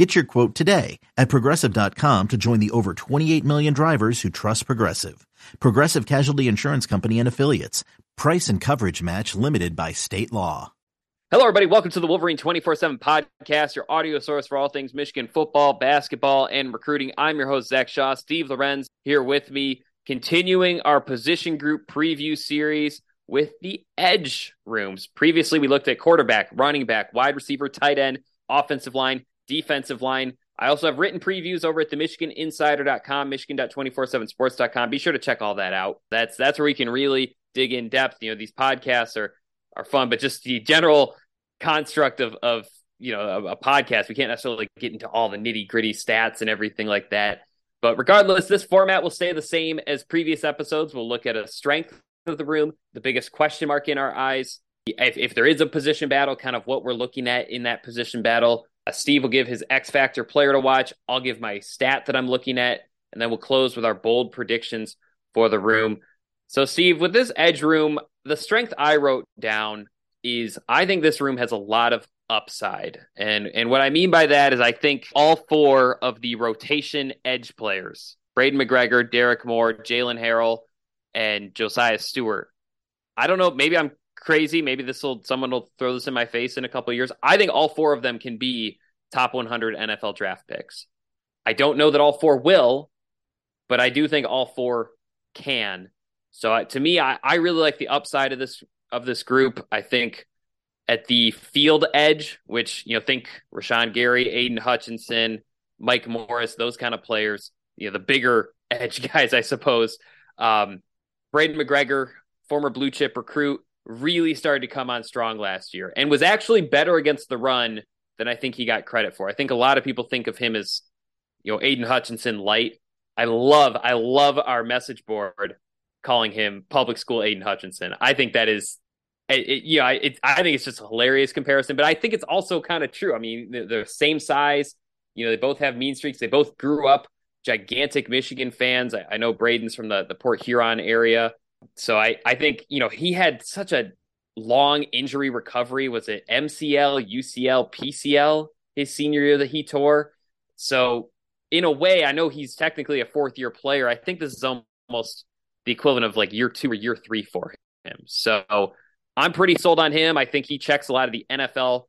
Get your quote today at progressive.com to join the over 28 million drivers who trust Progressive. Progressive Casualty Insurance Company and Affiliates. Price and coverage match limited by state law. Hello, everybody. Welcome to the Wolverine 24 7 podcast, your audio source for all things Michigan football, basketball, and recruiting. I'm your host, Zach Shaw. Steve Lorenz here with me, continuing our position group preview series with the edge rooms. Previously, we looked at quarterback, running back, wide receiver, tight end, offensive line defensive line. I also have written previews over at the MichiganInsider.com, Michigan.247sports.com. Be sure to check all that out. That's that's where we can really dig in depth. You know, these podcasts are are fun, but just the general construct of of you know a, a podcast, we can't necessarily get into all the nitty gritty stats and everything like that. But regardless, this format will stay the same as previous episodes. We'll look at a strength of the room, the biggest question mark in our eyes. If, if there is a position battle, kind of what we're looking at in that position battle uh, Steve will give his X Factor player to watch. I'll give my stat that I'm looking at, and then we'll close with our bold predictions for the room. So, Steve, with this edge room, the strength I wrote down is I think this room has a lot of upside. And and what I mean by that is I think all four of the rotation edge players, Braiden McGregor, Derrick Moore, Jaylen Harrell, and Josaiah Stewart. I don't know, maybe I'm crazy. Maybe this will someone will throw this in my face in a couple of years. I think all four of them can be top 100 NFL draft picks. I don't know that all four will, but I do think all four can. So uh, to me, I, I really like the upside of this of this group. I think at the field edge, which you know, think Rashan Gary, Aidan Hutchinson, Mike Morris, those kind of players. You know, the bigger edge guys, I suppose. Um, Braiden McGregor, former blue chip recruit, really started to come on strong last year and was actually better against the run than I think he got credit for. I think a lot of people think of him as, you know, Aidan Hutchinson light. I love, I love our message board calling him public school Aidan Hutchinson. I think that is, it, it, yeah, it, I think it's just a hilarious comparison, but I think it's also kind of true. I mean, they're, same size. You know, they both have mean streaks. They both grew up gigantic Michigan fans. I, I know Braiden's from the, the Port Huron area. So I, I think, you know, he had such a long injury recovery. Was it MCL, UCL, PCL his senior year that he tore? So in a way, I know he's technically a fourth year player. I think this is almost the equivalent of like year two or year three for him. So I'm pretty sold on him. I think he checks a lot of the NFL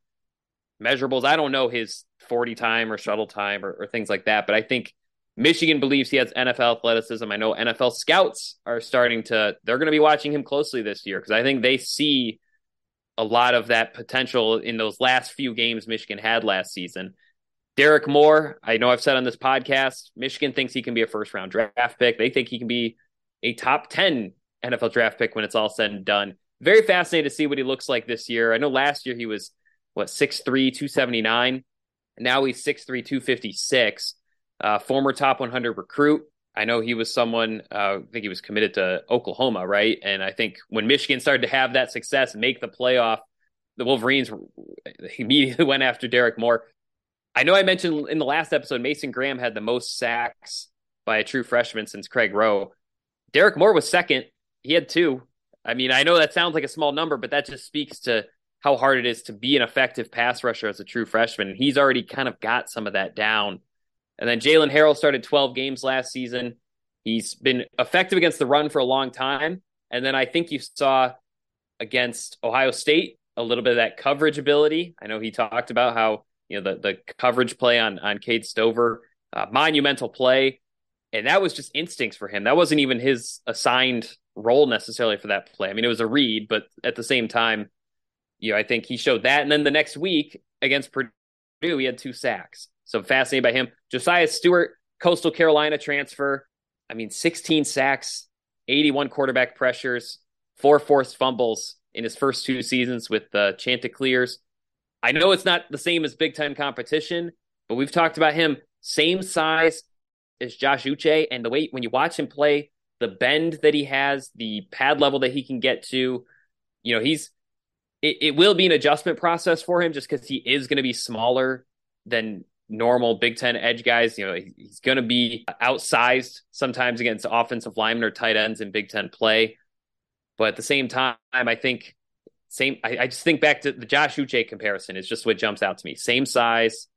measurables. I don't know his 40 time or shuttle time or, or things like that, but I think Michigan believes he has NFL athleticism. I know NFL scouts are starting to, they're going to be watching him closely this year because I think they see a lot of that potential in those last few games Michigan had last season. Derrick Moore, I know I've said on this podcast, Michigan thinks he can be a first round draft pick. They think he can be a top 10 NFL draft pick when it's all said and done. Very fascinated to see what he looks like this year. I know last year he was, what, 6'3, 279. Now he's 6'3, 256 uh, former top 100 recruit. I know he was someone, uh, I think he was committed to Oklahoma, right? And I think when Michigan started to have that success, make the playoff, the Wolverines immediately went after Derrick Moore. I know I mentioned in the last episode, Mason Graham had the most sacks by a true freshman since Craig Roh. Derrick Moore was second. He had two. I mean, I know that sounds like a small number, but that just speaks to how hard it is to be an effective pass rusher as a true freshman. He's already kind of got some of that down and then Jaylen Harrell started 12 games last season. He's been effective against the run for a long time. And then I think you saw against Ohio State a little bit of that coverage ability. I know he talked about how, you know, the, the coverage play on, on Cade Stover, uh, monumental play. And that was just instincts for him. That wasn't even his assigned role necessarily for that play. I mean, it was a read, but at the same time, you know, I think he showed that. And then the next week against Purdue, he had two sacks. So I'm fascinated by him. Josaiah Stewart, Coastal Carolina transfer. I mean, 16 sacks, 81 quarterback pressures, four forced fumbles in his first two seasons with the Chanticleers. I know it's not the same as Big Ten competition, but we've talked about him same size as Josh Uche, and the way when you watch him play the bend that he has, the pad level that he can get to. You know, he's it, it will be an adjustment process for him just because he is going to be smaller than normal Big Ten edge guys. You know, he's going to be outsized sometimes against offensive linemen or tight ends in Big Ten play. But at the same time, I think same. I, I just think back to the Josh Uche comparison is just what jumps out to me. Same size,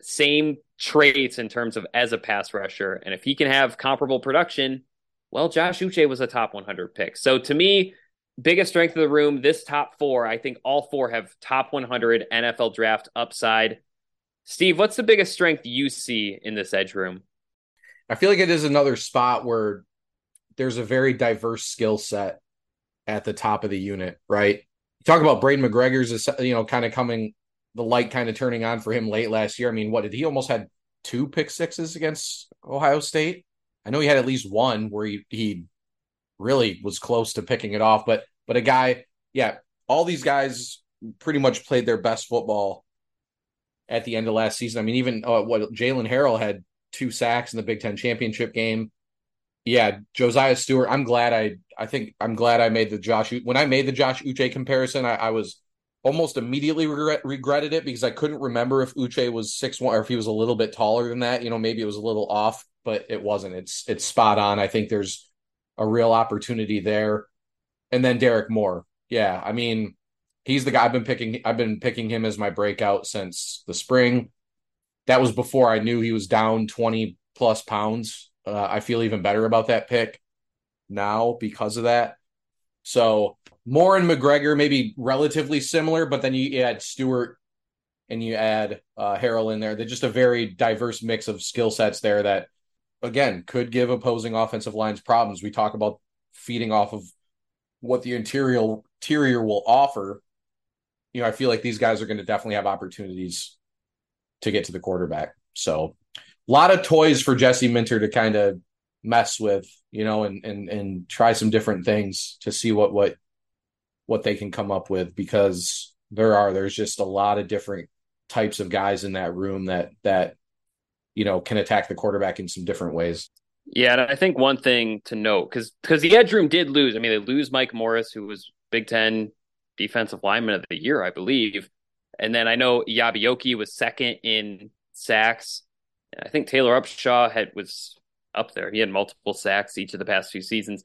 same traits in terms of as a pass rusher, and if he can have comparable production, well, Josh Uche was a top 100 pick. So to me, biggest strength of the room, this top four, I think all four have top 100 NFL draft upside. Steve, what's the biggest strength you see in this edge room? I feel like it is another spot where there's a very diverse skill set at the top of the unit, right? You talk about Braiden McGregor's, you know, kind of coming, the light kind of turning on for him late last year. I mean, what did he almost had two pick sixes against Ohio State? I know he had at least one where he he really was close to picking it off, but but a guy, yeah, all these guys pretty much played their best football at the end of last season. I mean, even uh, what Jaylen Harrell had two sacks in the Big Ten championship game. Yeah, Josaiah Stewart. I'm glad I. I think I'm glad I made the Josh. When I made the Josh Uche comparison, I, I was almost immediately regret, regretted it because I couldn't remember if Uche was six one or if he was a little bit taller than that. You know, maybe it was a little off, but it wasn't. It's it's spot on. I think there's a real opportunity there. And then Derrick Moore. Yeah, I mean, he's the guy I've been picking. I've been picking him as my breakout since the spring. That was before I knew he was down 20 plus pounds. Uh, I feel even better about that pick now because of that. So Moore and McGregor maybe relatively similar, but then you add Stewart and you add uh, Harrell in there. They're just a very diverse mix of skill sets there that, again, could give opposing offensive lines problems. We talk about feeding off of what the interior interior will offer. You know, I feel like these guys are going to definitely have opportunities to get to the quarterback. So, a lot of toys for Jesse Minter to kind of mess with, you know, and and and try some different things to see what what what they can come up with because there are there's just a lot of different types of guys in that room that that you know can attack the quarterback in some different ways. Yeah, and I think one thing to note because because the edge room did lose. I mean, they lose Mike Morris, who was Big Ten defensive lineman of the year, I believe, and then I know Eyabi Okie was second in sacks. I think Taylor Upshaw had was up there. He had multiple sacks each of the past few seasons.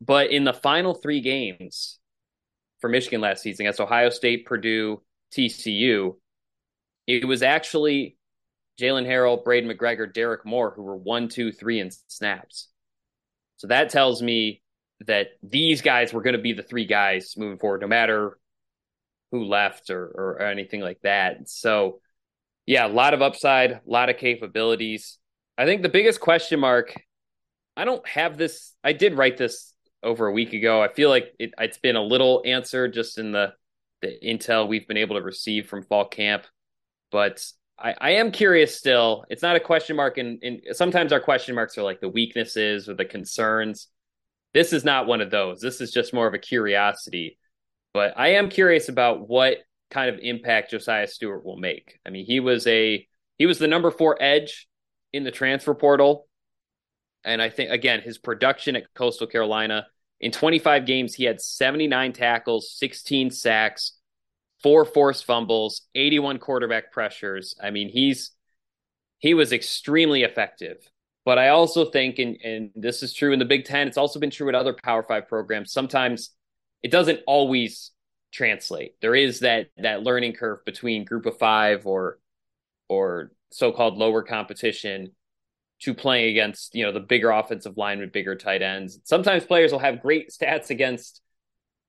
But in the final three games for Michigan last season against Ohio State, Purdue, TCU, it was actually Jaylen Harrell, Braiden McGregor, Derrick Moore who were one, two, three in snaps. So that tells me that these guys were going to be the three guys moving forward, no matter who left or, or anything like that. So, yeah, a lot of upside, a lot of capabilities. I think the biggest question mark, I don't have this. I did write this over a week ago. I feel like it, has been a little answered just in the, the intel we've been able to receive from fall camp. But I, I am curious still. It's not a question mark. And sometimes our question marks are like the weaknesses or the concerns. This is not one of those. This is just more of a curiosity. But I am curious about what kind of impact Josaiah Stewart will make. I mean, he was a he was the number four edge in the transfer portal. And I think, again, his production at Coastal Carolina in 25 games, he had 79 tackles, 16 sacks, four forced fumbles, 81 quarterback pressures. I mean, he's he was extremely effective. But I also think, and, and this is true in the Big Ten, it's also been true in other Power Five programs. Sometimes it doesn't always translate. There is that that learning curve between Group of Five or or so-called lower competition to playing against you know the bigger offensive line with bigger tight ends. Sometimes players will have great stats against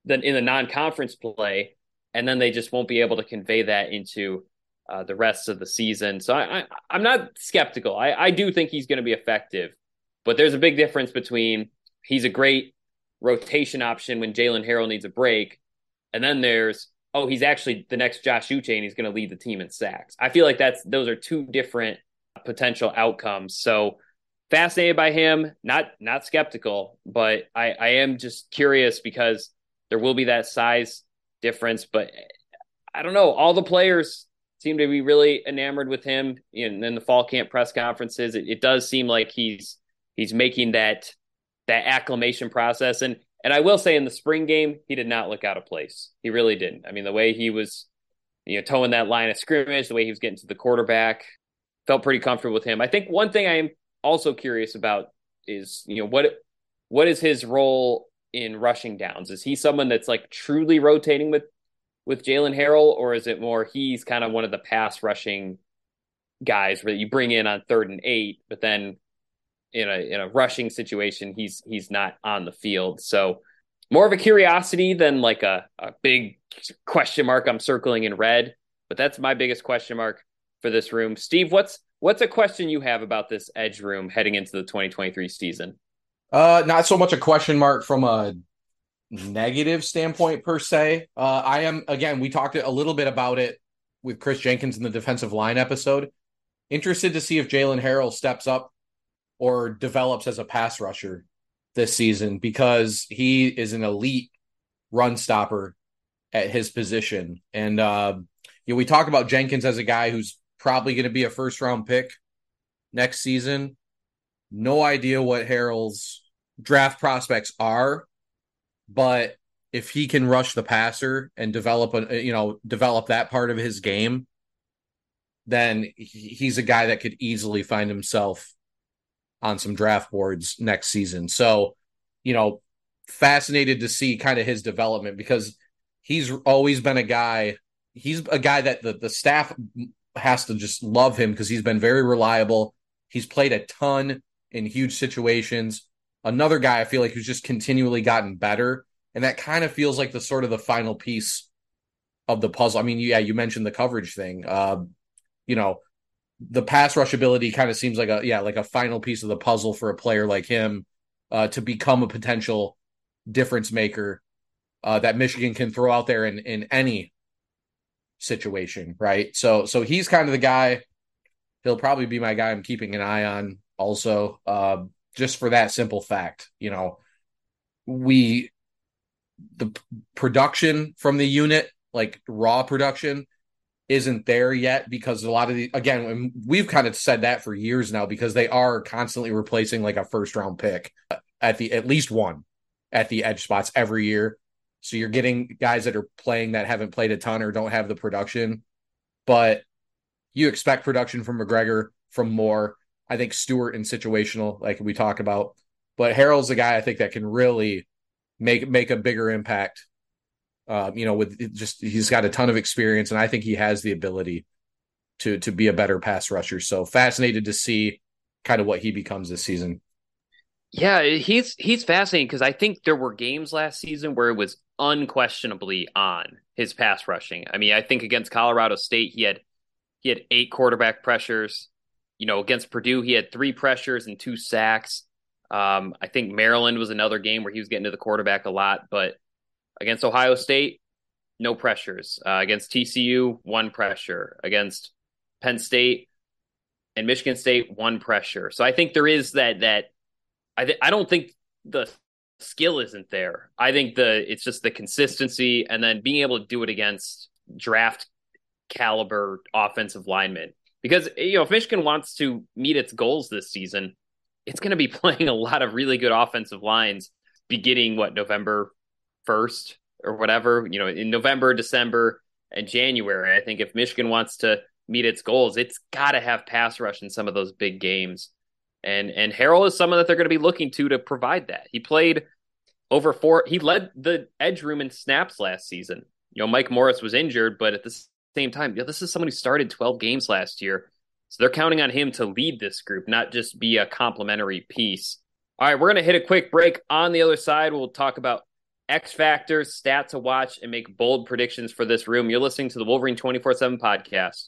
the in the non-conference play, and then they just won't be able to convey that into uh, the rest of the season. So I, I am not skeptical. I, I do think he's going to be effective, but there's a big difference between he's a great rotation option when Jaylen Harrell needs a break, and then there's oh, he's actually the next Josh Uche and he's going to lead the team in sacks. I feel like that's those are two different potential outcomes. So fascinated by him, not not skeptical, but I, I am just curious because there will be that size difference. But I don't know. All the players seem to be really enamored with him in, in the fall camp press conferences. It, it does seem like he's he's making that that acclimation process. And and I will say in the spring game, he did not look out of place. He really didn't. I mean, the way he was, you know, towing that line of scrimmage, the way he was getting to the quarterback, felt pretty comfortable with him. I think one thing I am also curious about is, you know, what what is his role in rushing downs? Is he someone that's like truly rotating with with Jaylen Harrell, or is it more he's kind of one of the pass rushing guys where you bring in on third and eight, but then in a in a rushing situation, he's he's not on the field. So more of a curiosity than like a, a big question mark I'm circling in red. But that's my biggest question mark for this room. Steve, what's what's a question you have about this edge room heading into the 2023 season? Uh, not so much a question mark from a negative standpoint per se. Uh, I am again. We talked a little bit about it with Kris Jenkins in the defensive line episode. Interested to see if Jaylen Harrell steps up or develops as a pass rusher this season because he is an elite run stopper at his position. And uh, you know, we talk about Jenkins as a guy who's probably going to be a first round pick next season. No idea what Harrell's draft prospects are, but if he can rush the passer and develop a you know develop that part of his game, then he's a guy that could easily find himself on some draft boards next season. So, you know, fascinated to see kind of his development because he's always been a guy. He's a guy that the, the staff has to just love him because he's been very reliable. He's played a ton in huge situations. Another guy I feel like who's just continually gotten better. And that kind of feels like the sort of the final piece of the puzzle. I mean, yeah, you mentioned the coverage thing. Uh, you know, the pass rush ability kind of seems like a yeah, like a final piece of the puzzle for a player like him uh, to become a potential difference maker uh, that Michigan can throw out there in in any situation, right? So so he's kind of the guy. He'll probably be my guy I'm keeping an eye on also, uh, just for that simple fact. You know, we the production from the unit, like raw production, isn't there yet because a lot of the again we've kind of said that for years now because they are constantly replacing like a first round pick at the at least one at the edge spots every year so you're getting guys that are playing that haven't played a ton or don't have the production, but you expect production from McGregor from Moore. I think Stewart and situational, like we talked about, but Harrell's the guy I think that can really make make a bigger impact. Um, you know, with just he's got a ton of experience, and I think he has the ability to to be a better pass rusher. So fascinated to see kind of what he becomes this season. Yeah, he's he's fascinating because I think there were games last season where it was unquestionably on his pass rushing. I mean, I think against Colorado State he had he had eight quarterback pressures. You know, against Purdue he had three pressures and two sacks. Um, I think Maryland was another game where he was getting to the quarterback a lot, but against Ohio State, no pressures. Uh, against TCU, one pressure. Against Penn State and Michigan State, one pressure. So I think there is that that I th- I don't think the skill isn't there. I think the it's just the consistency and then being able to do it against draft caliber offensive linemen. Because eh, you know, if Michigan wants to meet its goals this season, it's going to be playing a lot of really good offensive lines beginning what November 1st or whatever, you know, in November, December, and January. I think if Michigan wants to meet its goals, it's got to have pass rush in some of those big games. And and Harrell is someone that they're going to be looking to to provide that. He played over four. He led the edge room in snaps last season. You know, Mike Morris was injured, but at the same time, know, this is someone who started 12 games last year. So they're counting on him to lead this group, not just be a complementary piece. All right, we're going to hit a quick break. On the other side, we'll talk about X factors, stats to watch, and make bold predictions for this room. You're listening to the Wolverine 24 7 podcast.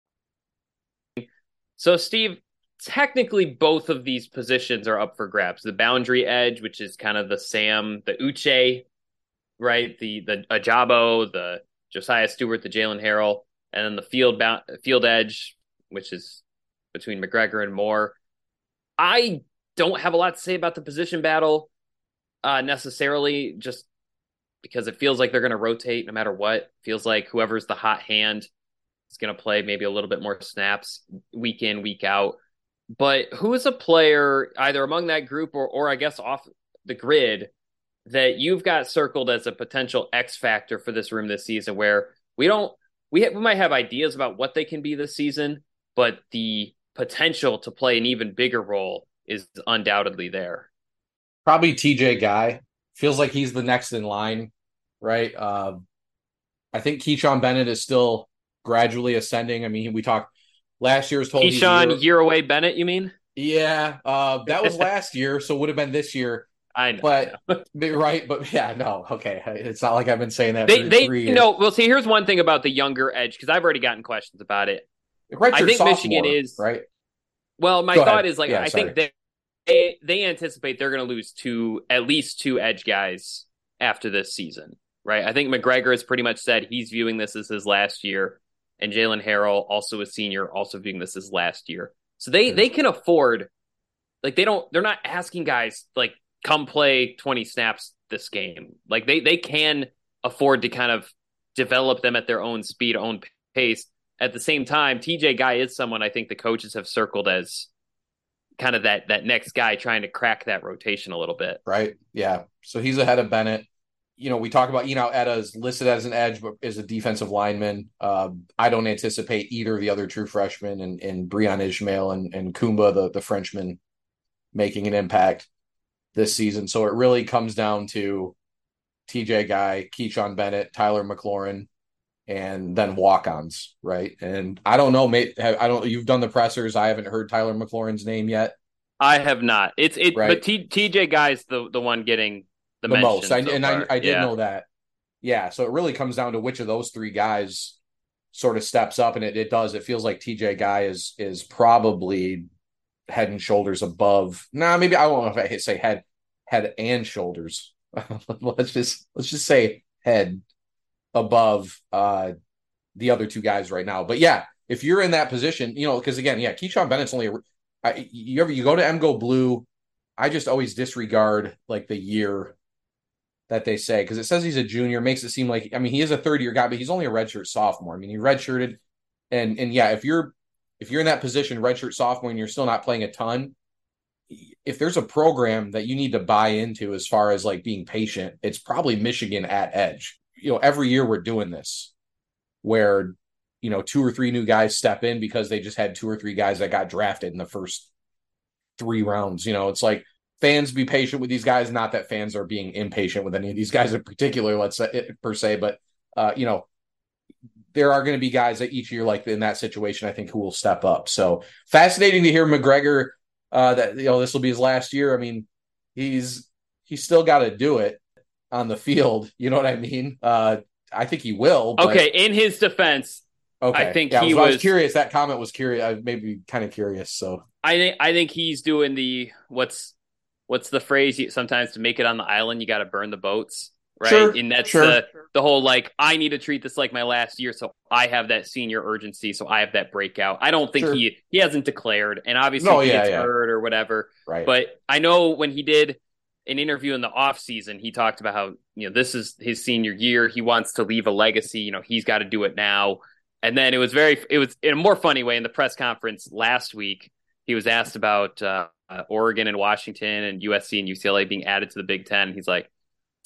So, Steve, technically both of these positions are up for grabs. The boundary edge, which is kind of the Sam, the Uche, right? The the Ojabo, the Josaiah Stewart, the Jaylen Harrell, and then the field bound, field edge, which is between McGregor and Moore. I don't have a lot to say about the position battle uh, necessarily, just because it feels like they're going to rotate no matter what. Feels like whoever's the hot hand is going to play maybe a little bit more snaps week in, week out. But who is a player either among that group or, or I guess off the grid that you've got circled as a potential X factor for this room this season where we don't we, ha- we might have ideas about what they can be this season, but the potential to play an even bigger role is undoubtedly there. Probably TJ Guy. Feels like he's the next in line, right? Uh, I think Kechaun Bennett is still gradually ascending. I mean, we talked last year's told Kechaun year, year away Bennett, you mean? Yeah, uh, that was last year, so would have been this year. I know, but right, but yeah, no, okay. It's not like I've been saying that. They, they, you know, well, see, here's one thing about the younger edge because I've already gotten questions about it. Right, I think Michigan is right. Well, my Go thought ahead. is like yeah, I sorry. think they they anticipate they're going to lose two at least two edge guys after this season, right? I think McGregor has pretty much said he's viewing this as his last year, and Jaylen Harrell, also a senior, also viewing this as last year. So they mm-hmm. they can afford, like they don't they're not asking guys like come play 20 snaps this game. Like they they can afford to kind of develop them at their own speed, own pace. At the same time, TJ Guy is someone I think the coaches have circled as kind of that that next guy trying to crack that rotation a little bit. Right. Yeah. So he's ahead of Bennett. You know, we talk about you know Etta is listed as an edge, but is a defensive lineman. Uh, I don't anticipate either of the other true freshmen and, and Breeon Ishmail and, and Koumba, the, the Frenchman, making an impact this season. So it really comes down to TJ Guy, Kechaun Bennett, Tyler McLaurin, and then walk-ons, right? And I don't know, mate. I don't. You've done the pressers. I haven't heard Tyler McLaurin's name yet. I have not. It's it, right? but T, TJ Guy's the the one getting the, most. I, so and I, I did yeah. know that. Yeah. So it really comes down to which of those three guys sort of steps up, and it, it does. It feels like TJ Guy is is probably head and shoulders above. Nah, maybe I won't know if I say head, head and shoulders. let's just let's just say head above uh the other two guys right now. But yeah, if you're in that position, you know, because again, yeah, Kechaun Bennett's only a, I, you ever you go to MGoBlue, I just always disregard like the year that they say because it says he's a junior, makes it seem like I mean he is a third year guy, but he's only a redshirt sophomore. I mean he redshirted, and and yeah, if you're if you're in that position, redshirt sophomore, and you're still not playing a ton, if there's a program that you need to buy into as far as like being patient, it's probably Michigan at edge. You know, every year we're doing this where, you know, two or three new guys step in because they just had two or three guys that got drafted in the first three rounds. You know, it's like fans be patient with these guys. Not that fans are being impatient with any of these guys in particular, let's say per se, but uh, you know, there are going to be guys that each year, like in that situation, I think who will step up. So fascinating to hear McGregor uh, that you know this will be his last year. I mean, he's he's still got to do it on the field. You know what I mean? Uh, I think he will. But... Okay, in his defense, okay, I think yeah, he was, was, was, curious. That comment was curious. I maybe kind of curious. So I think I think he's doing the what's what's the phrase? You, sometimes to make it on the island, you got to burn the boats right? Sure, and that's sure. the the whole like I need to treat this like my last year, so I have that senior urgency, so I have that breakout. I don't think sure. he he hasn't declared, and obviously no, he yeah, gets yeah. hurt or whatever. Right. But I know when he did an interview in the off season, he talked about how you know this is his senior year. He wants to leave a legacy. You know, he's got to do it now. And then it was very it was in a more funny way in the press conference last week. He was asked about uh, uh, Oregon and Washington and USC and UCLA being added to the Big Ten. He's like,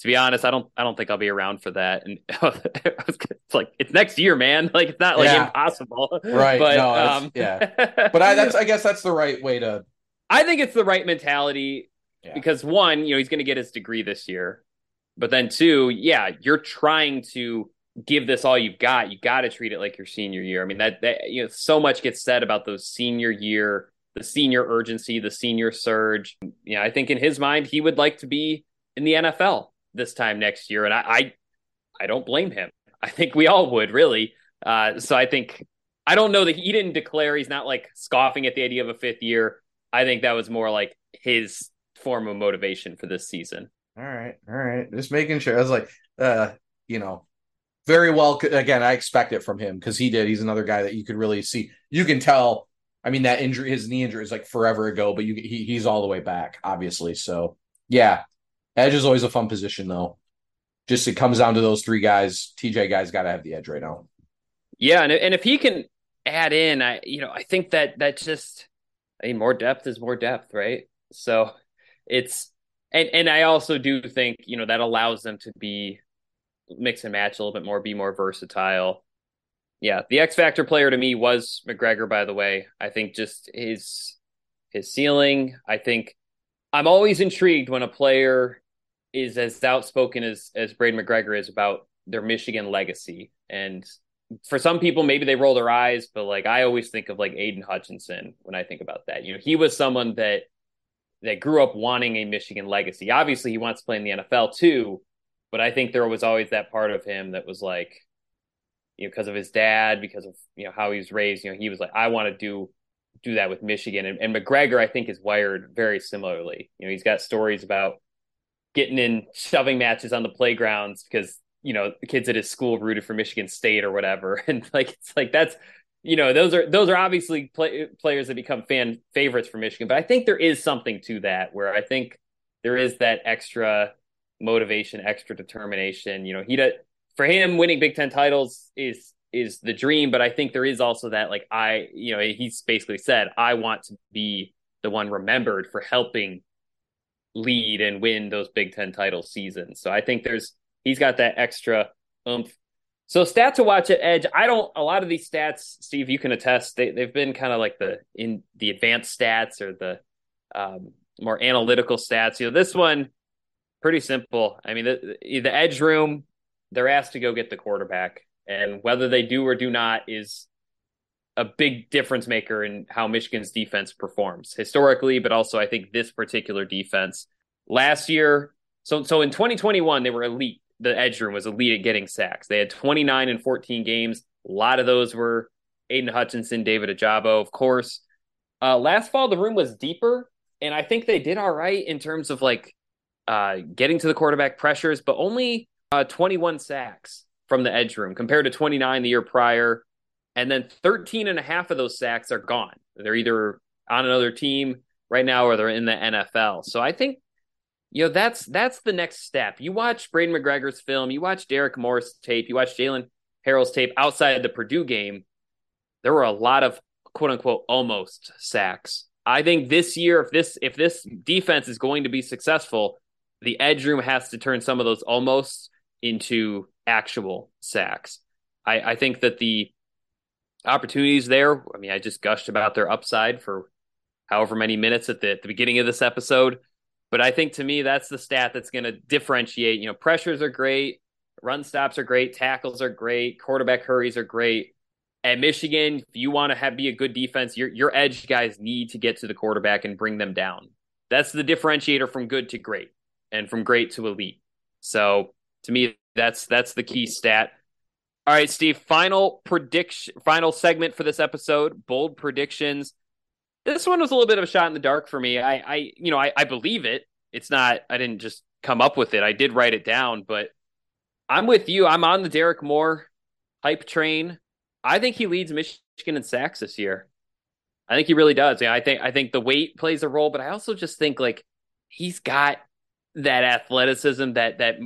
to be honest, I don't I don't think I'll be around for that. And it's like it's next year, man. Like it's not like yeah. impossible. Right. But no, um, yeah. But I that's I guess that's the right way to I think it's the right mentality. yeah. because one, you know, he's going to get his degree this year, but then two, yeah, you're trying to give this all you've got. You got to treat it like your senior year. I mean, that that you know, so much gets said about those senior year, the senior urgency, the senior surge. You know, I think in his mind, he would like to be in the NFL this time next year, and I, I, I don't blame him. I think we all would really. Uh, so I think I don't know that he didn't declare. He's not like scoffing at the idea of a fifth year. I think that was more like his form of motivation for this season. All right, all right. Just making sure. I was like, uh, you know, very well. Again, I expect it from him because he did. He's another guy that you could really see. You can tell. I mean, that injury, his knee injury, is like forever ago, but you he, he's all the way back, obviously. So yeah, edge is always a fun position though. Just it comes down to those three guys. TJ guys got to have the edge right now. Yeah, and and if he can add in, I you know I think that that just I mean more depth is more depth, right? So it's and and I also do think you know that allows them to be mix and match a little bit more, be more versatile. Yeah, the X factor player to me was McGregor. By the way, I think just his his ceiling. I think I'm always intrigued when a player is as outspoken as as Braiden McGregor is about their Michigan legacy. And for some people, maybe they roll their eyes, but like I always think of like Aidan Hutchinson when I think about that. You know, he was someone that that grew up wanting a Michigan legacy. Obviously, he wants to play in the NFL too, but I think there was always that part of him that was like, you know, because of his dad, because of you know how he was raised. You know, he was like, I want to do do that with Michigan, and, and McGregor, I think, is wired very similarly. You know, he's got stories about getting in shoving matches on the playgrounds because you know the kids at his school rooted for Michigan State or whatever, and like it's like that's you know those are those are obviously play, players that become fan favorites for Michigan, but I think there is something to that where I think there is that extra motivation, extra determination. You know, he for him winning Big Ten titles is is the dream, but I think there is also that like I, you know, he's basically said I want to be the one remembered for helping lead and win those Big Ten title seasons. So I think there's he's got that extra oomph. So stats to watch at Edge. I don't a lot of these stats, Steve, you can attest. They they've been kind of like the in the advanced stats or the um, more analytical stats. You know, this one pretty simple. I mean, the, the edge room, they're asked to go get the quarterback, and whether they do or do not is a big difference maker in how Michigan's defense performs historically, but also I think this particular defense last year. So, so in 2021, they were elite. The edge room was elite at getting sacks. They had 29 and 14 games. A lot of those were Aidan Hutchinson, David Ojabo, of course. Uh, last fall, the room was deeper, and I think they did all right in terms of like uh, getting to the quarterback pressures, but only uh, 21 sacks from the edge room compared to 29 the year prior. And then 13 and a half of those sacks are gone. They're either on another team right now or they're in the NFL. So I think, you know, that's that's the next step. You watch Braiden McGregor's film, you watch Derrick Moore's tape, you watch Jaylen Harrell's tape outside the Purdue game. There were a lot of quote unquote almost sacks. I think this year, if this if this defense is going to be successful, the edge room has to turn some of those almost into actual sacks. I, I think that the opportunities there, I mean, I just gushed about their upside for however many minutes at the, at the beginning of this episode. But I think to me, that's the stat that's going to differentiate. You know, pressures are great, run stops are great, tackles are great, quarterback hurries are great. At Michigan, if you want to have be a good defense, your your edge guys need to get to the quarterback and bring them down. That's the differentiator from good to great and from great to elite. So to me, that's that's the key stat. All right, Steve. Final prediction, final segment for this episode. Bold predictions. This one was a little bit of a shot in the dark for me. I, I, you know, I, I believe it. It's not. I didn't just come up with it. I did write it down, but I'm with you. I'm on the Derrick Moore hype train. I think he leads Michigan in sacks this year. I think he really does. Yeah, I think I think the weight plays a role, but I also just think like he's got that athleticism, that that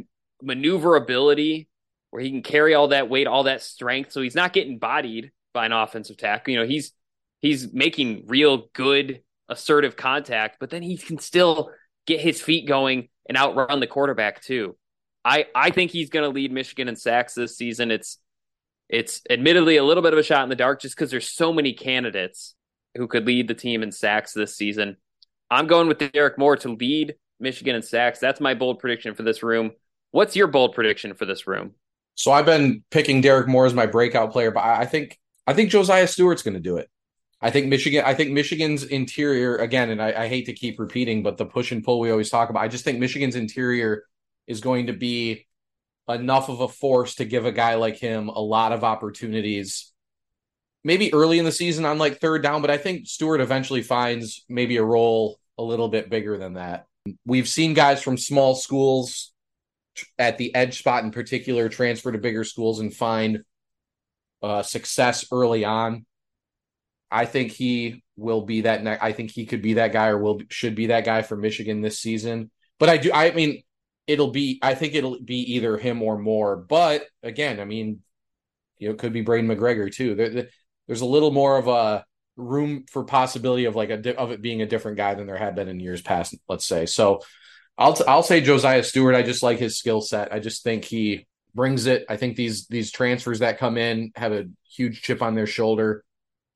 maneuverability where he can carry all that weight, all that strength. So he's not getting bodied by an offensive tackle. You know, he's he's making real good assertive contact, but then he can still get his feet going and outrun the quarterback too. I I think he's going to lead Michigan in sacks this season. It's it's admittedly a little bit of a shot in the dark just because there's so many candidates who could lead the team in sacks this season. I'm going with Derrick Moore to lead Michigan in sacks. That's my bold prediction for this room. What's your bold prediction for this room? So I've been picking Derrick Moore as my breakout player, but I think I think Josaiah Stewart's going to do it. I think Michigan. I think Michigan's interior again, and I, I, hate to keep repeating, but the push and pull we always talk about. I just think Michigan's interior is going to be enough of a force to give a guy like him a lot of opportunities. Maybe early in the season on like third down, but I think Stewart eventually finds maybe a role a little bit bigger than that. We've seen guys from small schools at the edge spot in particular transfer to bigger schools and find uh, success early on. I think he will be that. Ne- I think he could be that guy, or will should be that guy for Michigan this season. But I do. I mean, it'll be. I think it'll be either him or more. But again, I mean, you know, it could be Braiden McGregor too. There, there's a little more of a room for possibility of like a of it being a different guy than there had been in years past. Let's say so. I'll I'll say Josaiah Stewart. I just like his skill set. I just think he brings it. I think these these transfers that come in have a huge chip on their shoulder,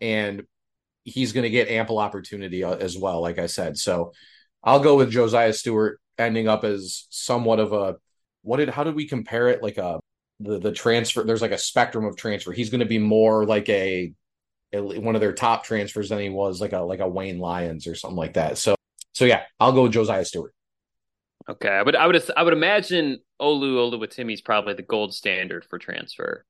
and he's going to get ample opportunity uh, as well. Like I said, so I'll go with Josaiah Stewart ending up as somewhat of a what did how did we compare it like a the the transfer there's like a spectrum of transfer he's going to be more like a, a, one of their top transfers than he was like a like a Wayne Lyons or something like that so so yeah I'll go with Josiah Stewart Okay, but I would I would imagine Olu Oluwatimi's probably the gold standard for transfer.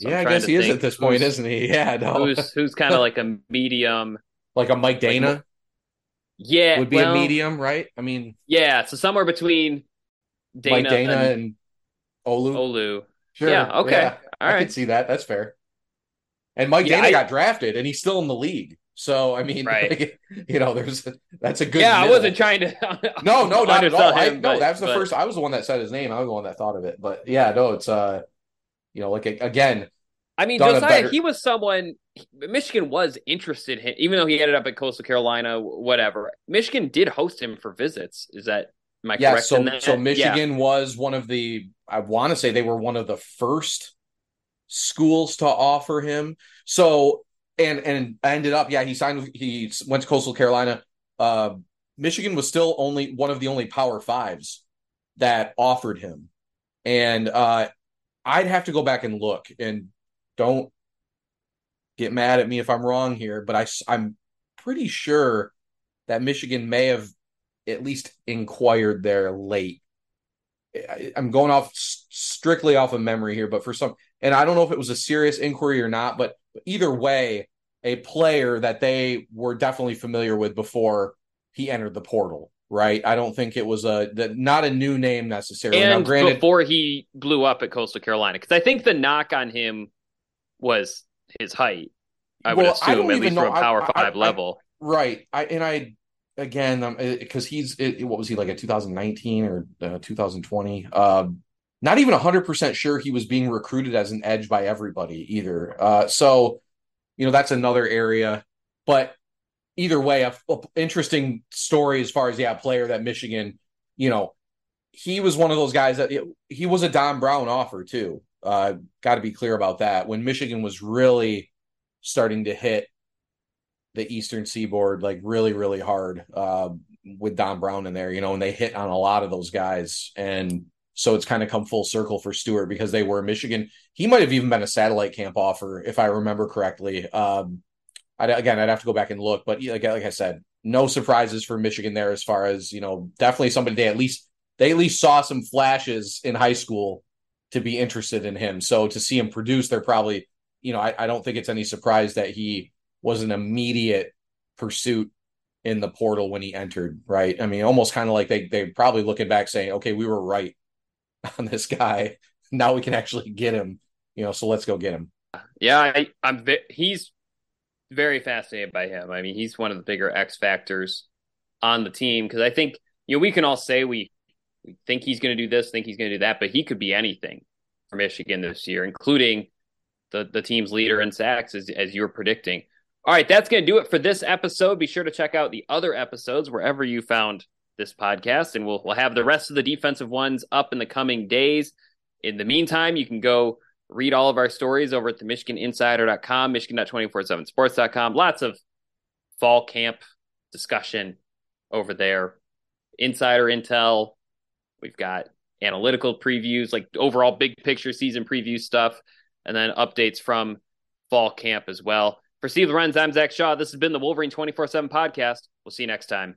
So yeah, I guess he is at this point, isn't he? Yeah, no. Who's who's kind of like a medium, like a Mike Danna. Like, yeah, would be well, a medium, right? I mean, yeah, so somewhere between Danna Mike Danna and, and Olu. Olu. Sure. Yeah. Okay. Yeah, All I right. can see that. That's fair. And Mike yeah, Danna I, got drafted, and he's still in the league. So I mean, right. like, you know, there's that's a good. Yeah, middle. I wasn't trying to. no, no, not at all. Him, I, no, that's the but... first. I was the one that said his name. I was the one that thought of it. But yeah, no, it's uh, you know, like again. I mean, Josaiah, better... he was someone Michigan was interested in, even though he ended up at Coastal Carolina, whatever. Michigan did host him for visits. Is that my yeah, correct? So, so Michigan yeah. was one of the. I want to say they were one of the first schools to offer him. So and and ended up, yeah, he signed. He went to Coastal Carolina. Uh, Michigan was still only one of the only Power Fives that offered him, and uh, I'd have to go back and look. And don't get mad at me if I'm wrong here, but I I'm pretty sure that Michigan may have at least inquired there late. I, I'm going off strictly off of memory here, but for some, and I don't know if it was a serious inquiry or not, but either way, a player that they were definitely familiar with before he entered the portal. Right, I don't think it was a the, not a new name necessarily. And now, granted, before he blew up at Coastal Carolina, because I think the knock on him was his height. I would well, assume, I at least know. from Power I, Five I, level. right, I and I again because um, he's it, what was he like a 2019 or uh, 2020 um not even 100% sure he was being recruited as an edge by everybody either uh so you know that's another area. But either way, a, a interesting story as far as yeah, player that Michigan, you know, he was one of those guys that he was a Don Brown offer too. Uh, Got to be clear about that. When Michigan was really starting to hit the Eastern Seaboard like really, really hard uh, with Don Brown in there, you know, and they hit on a lot of those guys. And so it's kind of come full circle for Stewart because they were Michigan. He might have even been a satellite camp offer, if I remember correctly. Um, I'd, again, I'd have to go back and look, but like, like I said, no surprises for Michigan there as far as you know. Definitely somebody they at least they at least saw some flashes in high school to be interested in him. So to see him produce, they're probably you know I, I don't think it's any surprise that he was an immediate pursuit in the portal when he entered. Right? I mean, almost kind of like they they probably looking back saying, okay, we were right on this guy. Now we can actually get him. You know, so let's go get him. Yeah, I, I'm. He's very fascinated by him. I mean, he's one of the bigger X factors on the team because I think you know we can all say we, we think he's going to do this, think he's going to do that, but he could be anything for Michigan this year, including the the team's leader in sacks, as as you were predicting. All right, that's going to do it for this episode. Be sure to check out the other episodes wherever you found this podcast, and we'll we'll have the rest of the defensive ones up in the coming days. In the meantime, you can go read all of our stories over at the MichiganInsider.com, Michigan.247sports.com. Lots of fall camp discussion over there. insider intel. We've got analytical previews, like overall big picture season preview stuff, and then updates from fall camp as well. For Steve Lorenz, I'm Zach Shaw. This has been the Wolverine 24 7 podcast. We'll see you next time.